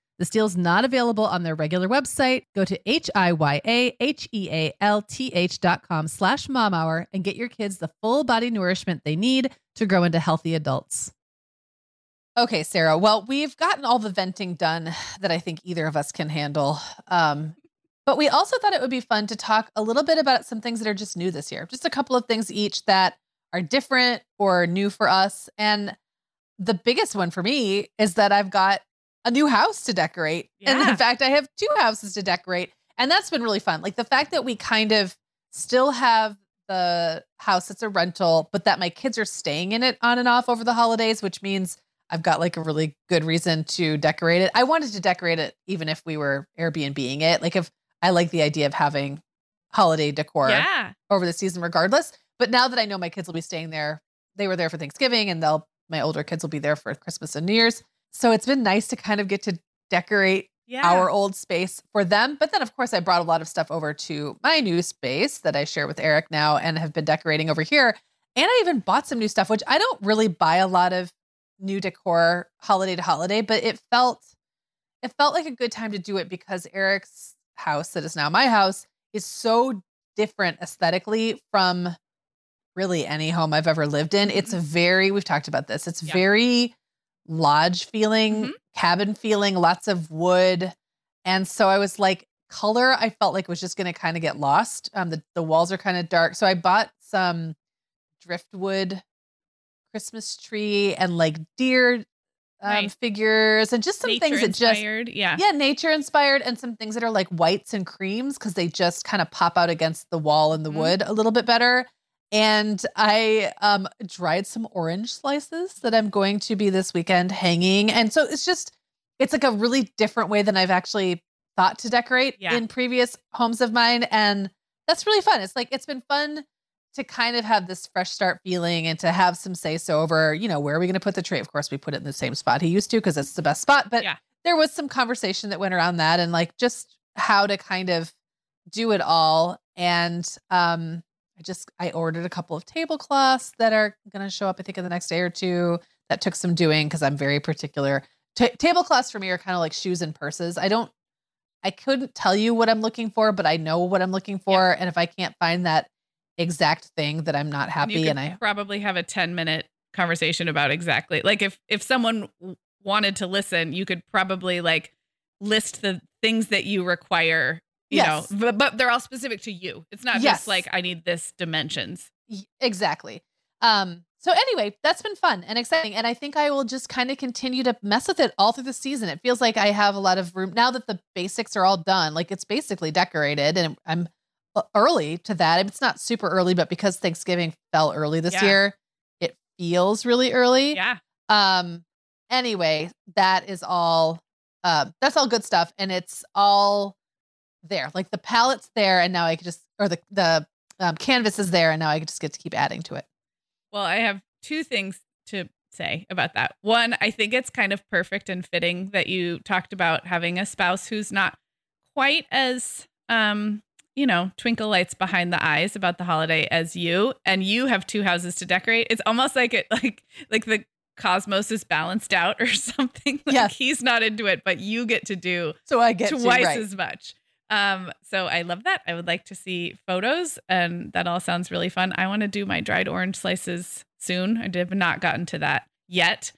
This deal is not available on their regular website. Go to H-I-Y-A-H-E-A-L-T-H dot com slash mom hour and get your kids the full body nourishment they need to grow into healthy adults. Okay, Sarah. Well, we've gotten all the venting done that I think either of us can handle. Um, but we also thought it would be fun to talk a little bit about some things that are just new this year. Just a couple of things each that are different or new for us. And the biggest one for me is that I've got a new house to decorate. And in fact, I have two houses to decorate. And that's been really fun. Like the fact that we kind of still have the house that's a rental, but that my kids are staying in it on and off over the holidays, which means I've got like a really good reason to decorate it. I wanted to decorate it even if we were Airbnbing it. Like if I like the idea of having holiday decor yeah. over the season regardless. But now that I know my kids will be staying there, they were there for Thanksgiving and they'll my older kids will be there for Christmas and New Year's. So it's been nice to kind of get to decorate Yeah. our old space for them. But then of course I brought a lot of stuff over to my new space that I share with Eric now and have been decorating over here. And I even bought some new stuff, which I don't really buy a lot of new decor holiday to holiday, but it felt it felt like a good time to do it because Eric's house that is now my house is so different aesthetically from really any home I've ever lived in. It's mm-hmm. very, we've talked about this, it's Yeah. very lodge feeling, Mhm. cabin feeling, lots of wood. And so I was like, color, I felt like was just going to kind of get lost. Um, the, the walls are kind of dark. So I bought some driftwood Christmas tree and like deer um, Nice. figures and just some Nature things that just. Yeah. yeah, nature inspired and some things that are like whites and creams because they just kind of pop out against the wall and the Mhm. wood a little bit better. And I um dried some orange slices that I'm going to be this weekend hanging. And so it's just it's like a really different way than I've actually thought to decorate Yeah. in previous homes of mine. And that's really fun. It's like it's been fun to kind of have this fresh start feeling and to have some say so over, you know, where are we going to put the tree? Of course, we put it in the same spot he used to because it's the best spot. But Yeah. there was some conversation that went around that and like just how to kind of do it all. And um I just I ordered a couple of tablecloths that are going to show up I think in the next day or two. That took some doing because I'm very particular. Ta tablecloths for me are kind of like shoes and purses. I don't I couldn't tell you what I'm looking for, but I know what I'm looking for and if I can't find that exact thing that I'm not And happy could and I probably have a 10 minute conversation about exactly like if if someone wanted to listen, you could probably like list the things that you require, you Yes. know, but, but they're all specific to you. It's not Yes. just like I need this dimensions. Exactly. Um, so anyway, that's been fun and exciting. And I think I will just kind of continue to mess with it all through the season. It feels like I have a lot of room now that the basics are all done. Like it's basically decorated and I'm uh, early to that. It's not super early, but because Thanksgiving fell early this Yeah. year, it feels really early. Yeah. Um, anyway, that is all um that's all good stuff. And it's all there. Like the palette's there, and now I could just or the the um, canvas is there, and now I could just get to keep adding to it. Well, I have two things to say about that. One, I think it's kind of perfect and fitting that you talked about having a spouse who's not quite as um, you know, twinkle lights behind the eyes about the holiday as you and you have two houses to decorate. It's almost like it like like the cosmos is balanced out or something. Like Yes. he's not into it, but you get to do So I get twice to, right. as much. Um, so I love that. I would like to see photos, and that all sounds really fun. I want to do my dried orange slices soon. I have not gotten to that yet.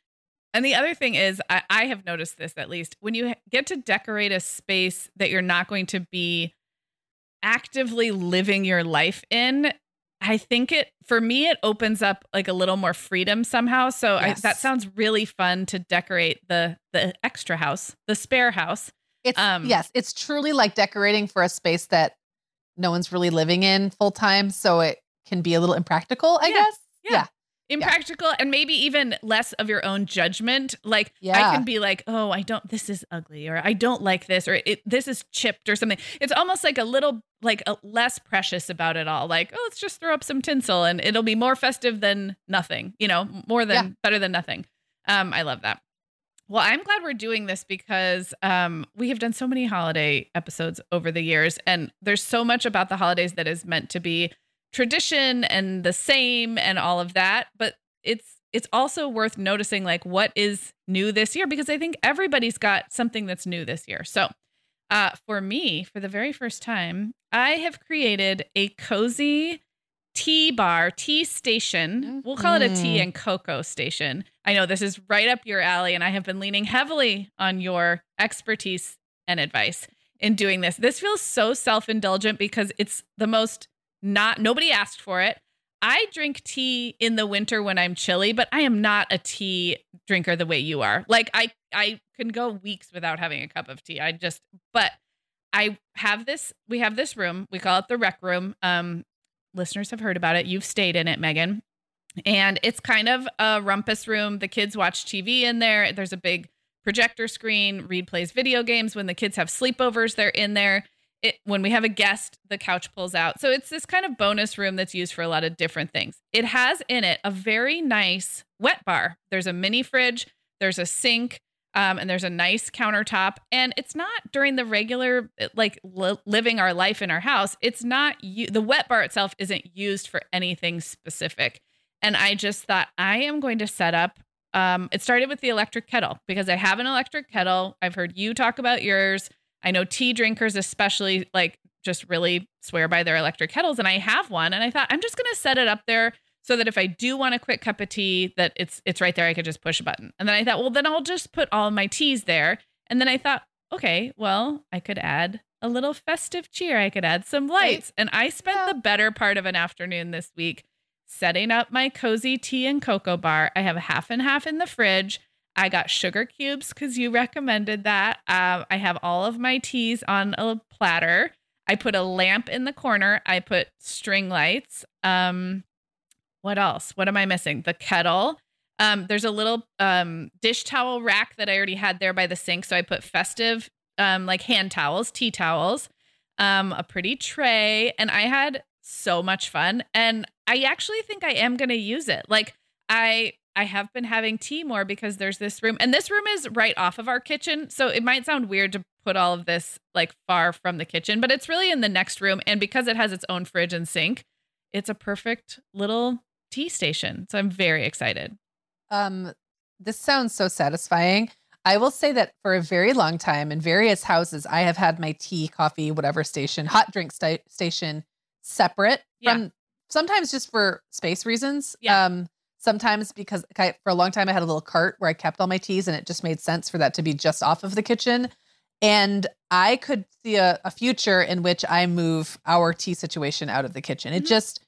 And the other thing is, I, I have noticed this at least when you get to decorate a space that you're not going to be actively living your life in. I think it for me it opens up like a little more freedom somehow. So I, that sounds really fun to decorate the the extra house, the spare house. It's Um, yes, it's truly like decorating for a space that no one's really living in full time, so it can be a little impractical, I Yeah, guess. yeah. impractical yeah. and maybe even less of your own judgment like yeah. i can be like oh i don't this is ugly or i don't like this or it, this is chipped or something it's almost like a little like a, less precious about it all like oh let's just throw up some tinsel and it'll be more festive than nothing you know more than yeah. better than nothing um i love that well i'm glad we're doing this because um we have done so many holiday episodes over the years and there's so much about the holidays that is meant to be tradition and the same and all of that but it's it's also worth noticing like what is new this year because i think everybody's got something that's new this year. So uh, for me for the very first time i have created a cozy tea bar tea station we'll call it a tea mm. and cocoa station i know this is right up your alley and i have been leaning heavily on your expertise and advice in doing this this feels so self-indulgent because it's the most not nobody asked for it. I drink tea in the winter when I'm chilly, but I am not a tea drinker the way you are. Like I I can go weeks without having a cup of tea. I just but I have this we have this room. We call it the rec room. Um listeners have heard about it. You've stayed in it, Meagan. And it's kind of a rumpus room. The kids watch TV in there. There's a big projector screen. Reed plays video games. When the kids have sleepovers, they're in there it when we have a guest, the couch pulls out. So it's this kind of bonus room that's used for a lot of different things. It has in it a very nice wet bar. There's a mini fridge, there's a sink, um, and there's a nice countertop. And it's not during the regular like li- living our life in our house. It's not you. The wet bar itself isn't used for anything specific. And I just thought I am going to set up. Um, it started with the electric kettle because I have an electric kettle. I've heard you talk about yours. I know tea drinkers, especially, like just really swear by their electric kettles. And I have one, and I thought I'm just going to set it up there so that if I do want a quick cup of tea, that it's it's right there. I could just push a button. And then I thought, well, then I'll just put all my teas there. And then I thought, okay, well, I could add a little festive cheer. I could add some lights. Right. And I spent yeah. the better part of an afternoon this week setting up my cozy tea and cocoa bar. I have half and half in the fridge. I got sugar cubes because you recommended that. Um, I have all of my teas on a platter. I put a lamp in the corner. I put string lights. Um, what else? What am I missing? The kettle. Um, there's a little um, dish towel rack that I already had there by the sink. So I put festive, um, like hand towels, tea towels, um, a pretty tray. And I had so much fun. And I actually think I am going to use it. Like, I I have been having tea more because there's this room, and this room is right off of our kitchen. So it might sound weird to put all of this like far from the kitchen, but it's really in the next room. And because it has its own fridge and sink, it's a perfect little tea station. So I'm very excited. Um, this sounds so satisfying. I will say that for a very long time in various houses, I have had my tea, coffee, whatever station, hot drink st- station separate yeah. from sometimes just for space reasons. Yeah. Um, sometimes because I, for a long time I had a little cart where I kept all my teas and it just made sense for that to be just off of the kitchen. And I could see a, a future in which I move our tea situation out of the kitchen. It mm-hmm. just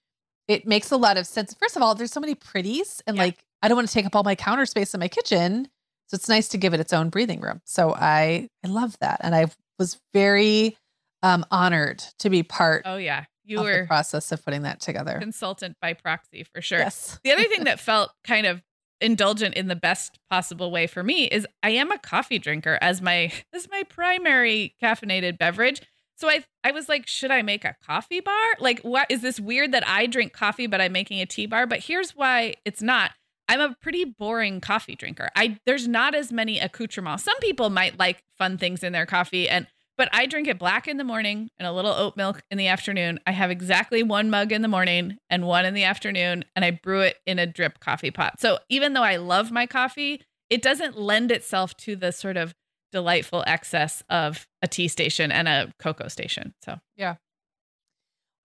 it makes a lot of sense. First of all, there's so many pretties and yeah. like I don't want to take up all my counter space in my kitchen. So it's nice to give it its own breathing room. So I I love that. And I was very um honored to be part Oh yeah you were the process of putting that together. Consultant by proxy for sure. Yes. the other thing that felt kind of indulgent in the best possible way for me is I am a coffee drinker as my as my primary caffeinated beverage. So I I was like, should I make a coffee bar? Like, what is this weird that I drink coffee but I'm making a tea bar? But here's why it's not. I'm a pretty boring coffee drinker. I there's not as many accoutrements. Some people might like fun things in their coffee and but I drink it black in the morning and a little oat milk in the afternoon. I have exactly one mug in the morning and one in the afternoon, and I brew it in a drip coffee pot. So even though I love my coffee, it doesn't lend itself to the sort of delightful excess of a tea station and a cocoa station. So, yeah.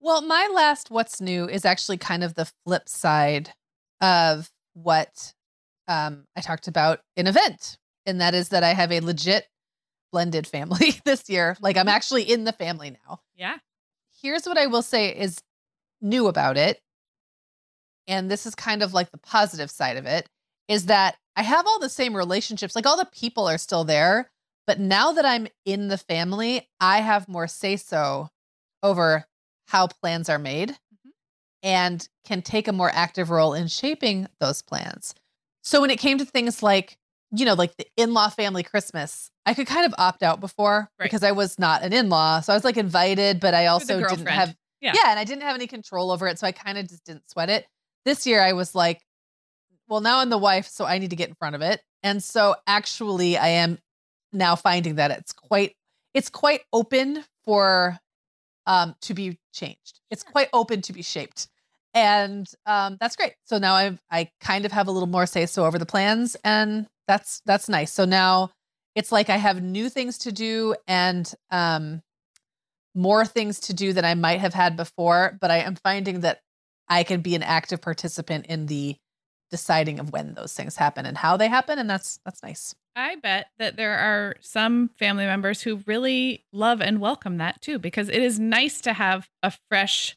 Well, my last what's new is actually kind of the flip side of what um, I talked about in event. And that is that I have a legit blended family this year. Like I'm actually in the family now. Yeah. Here's what I will say is new about it. And this is kind of like the positive side of it is that I have all the same relationships. Like all the people are still there. But now that I'm in the family, I have more say so over how plans are made. Mm-hmm. and can take a more active role in shaping those plans. So when it came to things like, you know, like the in-law family Christmas, I could kind of opt out before Right. because I was not an in-law. So I was like invited, but I also didn't have Yeah. yeah, and I didn't have any control over it, so I kind of just didn't sweat it. This year I was like, well, now I'm the wife, so I need to get in front of it. And so actually I am now finding that it's quite it's quite open for um to be changed. It's quite open to be shaped. And um that's great. So now I've I kind of have a little more say so over the plans and that's that's nice. So now it's like I have new things to do and um more things to do than I might have had before, but I am finding that I can be an active participant in the deciding of when those things happen and how they happen and that's that's nice. I bet that there are some family members who really love and welcome that too, because it is nice to have a fresh,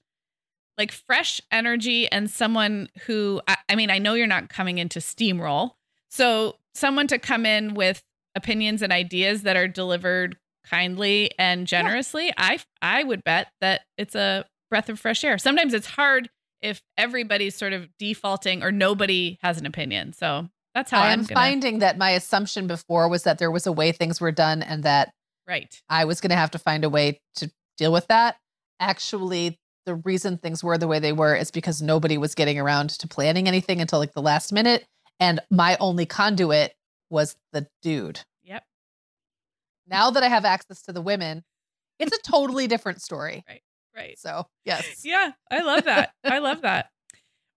like fresh energy and someone who, I, I mean, I know you're not coming into steamroll. So someone to come in with opinions and ideas that are delivered kindly and generously, I, I would bet that it's a breath of fresh air. Sometimes it's hard if everybody's sort of defaulting or nobody has an opinion. So that's how I I'm am gonna, finding that my assumption before was that there was a way things were done and that right. I was going to have to find a way to deal with that. Actually, the reason things were the way they were is because nobody was getting around to planning anything until like the last minute. And my only conduit was the dude. Yep. Now that I have access to the women, it's a totally different story. Right. Right. So, yes. Yeah, I love that. I love that.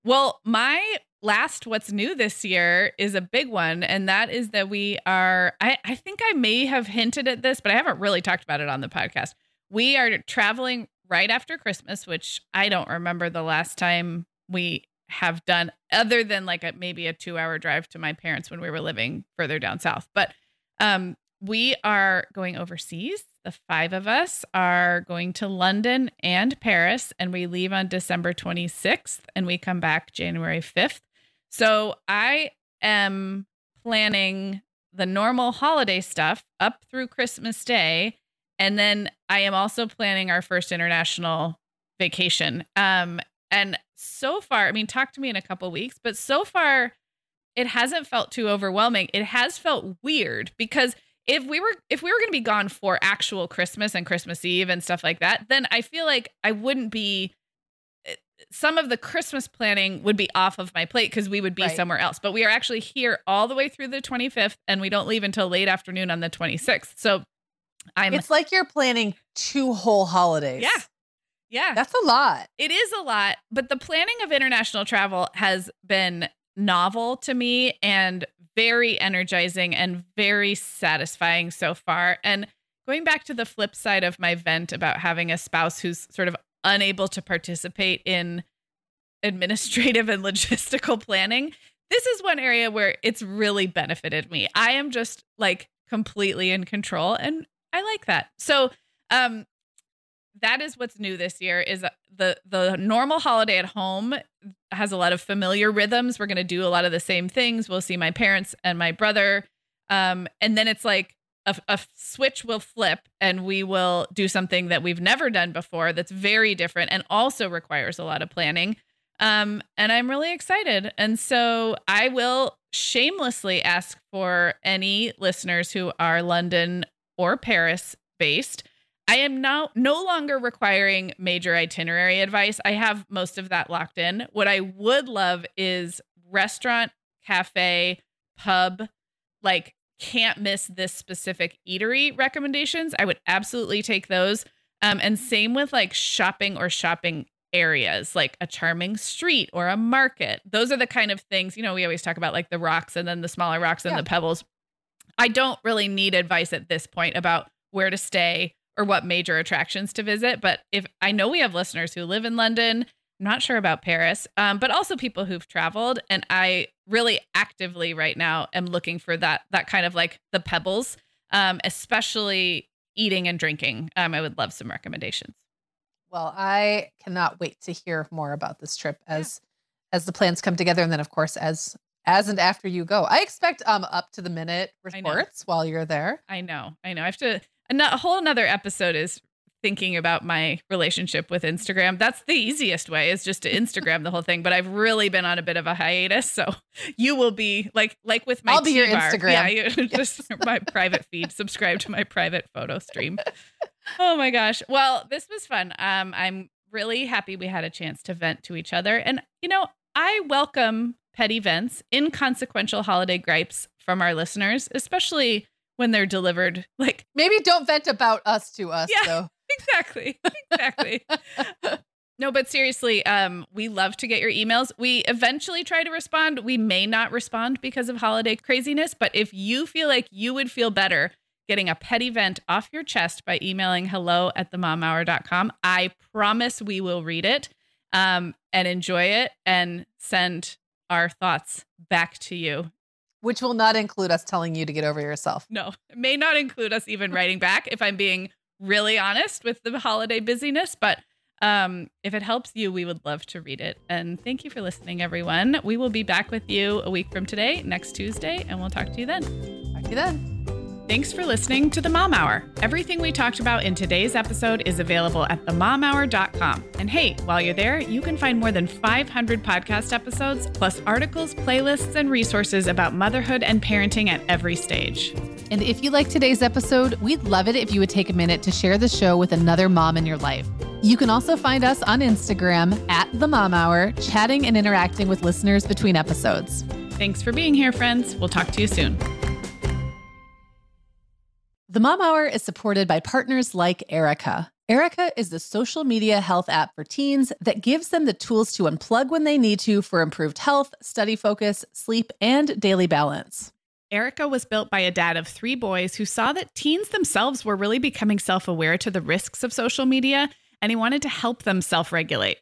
Well, my last what's new this year is a big one, and that is that we are, I, I think I may have hinted at this, but I haven't really talked about it on the podcast. We are traveling right after Christmas, which I don't remember the last time we have done, other than like a, maybe a two hour drive to my parents when we were living further down south. But um, we are going overseas. The five of us are going to London and Paris, and we leave on December 26th and we come back January 5th. So I am planning the normal holiday stuff up through Christmas Day. And then I am also planning our first international vacation. Um, and so far, I mean, talk to me in a couple weeks, but so far, it hasn't felt too overwhelming. It has felt weird because if we were if we were going to be gone for actual Christmas and Christmas Eve and stuff like that, then I feel like I wouldn't be some of the Christmas planning would be off of my plate because we would be Right. somewhere else. But we are actually here all the way through the 25th and we don't leave until late afternoon on the 26th. So I'm It's like you're planning two whole holidays. Yeah. yeah. That's a lot. It is a lot, but the planning of international travel has been novel to me and very energizing and very satisfying so far. And going back to the flip side of my vent about having a spouse who's sort of unable to participate in administrative and logistical planning, this is one area where it's really benefited me. I am just like completely in control and I like that. So, um that is what's new this year is the the normal holiday at home has a lot of familiar rhythms. We're going to do a lot of the same things. We'll see my parents and my brother um and then it's like a, a switch will flip and we will do something that we've never done before that's very different and also requires a lot of planning. Um, and I'm really excited. And so I will shamelessly ask for any listeners who are London or Paris based. I am now no longer requiring major itinerary advice. I have most of that locked in. What I would love is restaurant, cafe, pub, like can't miss this specific eatery recommendations. I would absolutely take those. Um, and same with like shopping or shopping areas, like a charming street or a market. Those are the kind of things, you know, we always talk about like the rocks and then the smaller rocks and Yeah. the pebbles. I don't really need advice at this point about where to stay or what major attractions to visit. But if I know we have listeners who live in London, I'm not sure about Paris, um, but also people who've traveled. And I really actively right now am looking for that that kind of like the pebbles, um, especially eating and drinking. Um, I would love some recommendations. Well, I cannot wait to hear more about this trip as as the plans come together and then of course as as and after you go. I expect um up to the minute reports while you're there. I know, I know. I have to. A whole another episode is thinking about my relationship with Instagram. That's the easiest way is just to Instagram the whole thing. But I've really been on a bit of a hiatus, so you will be like like with my. I'll be your. Instagram. Yeah, you, just my private feed. Subscribe to my private photo stream. Oh my gosh! Well, this was fun. Um, I'm really happy we had a chance to vent to each other, and you know, I welcome petty vents, inconsequential holiday gripes from our listeners, especially when they're delivered like Maybe don't vent about us to us, Yeah. though. Exactly. Exactly. No but seriously um we love to get your emails. We eventually try to respond. We may not respond because of holiday craziness but if you feel like you would feel better getting a petty vent off your chest by emailing hello at themomhour.com i promise we will read it um and enjoy it and send our thoughts back to you. Which will not include us telling you to get over yourself. no, it may not include us even writing back if I'm being really honest with the holiday busyness, but um, if it helps you, we would love to read it. And thank you for listening, everyone. We will be back with you a week from today, next Tuesday, and we'll talk to you then. Talk to you then. Thanks for listening to the Mom Hour. Everything we talked about in today's episode is available at themomhour.com. And hey, while you're there, you can find more than 500 podcast episodes, plus articles, playlists, and resources about motherhood and parenting at every stage. And if you like today's episode, we'd love it if you would take a minute to share the show with another mom in your life. You can also find us on Instagram at the Mom Hour, chatting and interacting with listeners between episodes. Thanks for being here, friends. We'll talk to you soon. The Mom Hour is supported by partners like Erika. Erika is the social media health app for teens that gives them the tools to unplug when they need to for improved health, study focus, sleep, and daily balance. Erika was built by a dad of three boys who saw that teens themselves were really becoming self aware to the risks of social media, and he wanted to help them self regulate.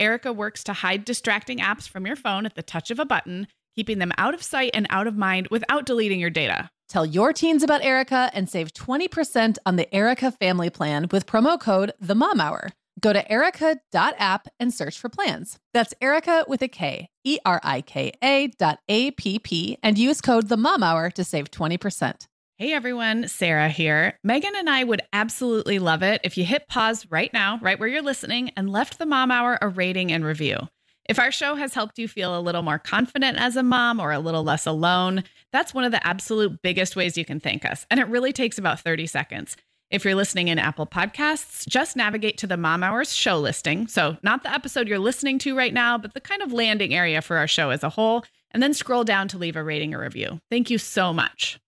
Erika works to hide distracting apps from your phone at the touch of a button, keeping them out of sight and out of mind without deleting your data. Tell your teens about Erika and save 20% on the Erika family plan with promo code The Mom Hour. Go to erika.app and search for plans. That's Erika with a K, E R I K A dot A P P, and use code The Mom Hour to save 20%. Hey everyone, Sarah here. Meagan and I would absolutely love it if you hit pause right now, right where you're listening, and left the Mom Hour a rating and review. If our show has helped you feel a little more confident as a mom or a little less alone, that's one of the absolute biggest ways you can thank us. And it really takes about 30 seconds. If you're listening in Apple Podcasts, just navigate to the Mom Hours show listing. So, not the episode you're listening to right now, but the kind of landing area for our show as a whole, and then scroll down to leave a rating or review. Thank you so much.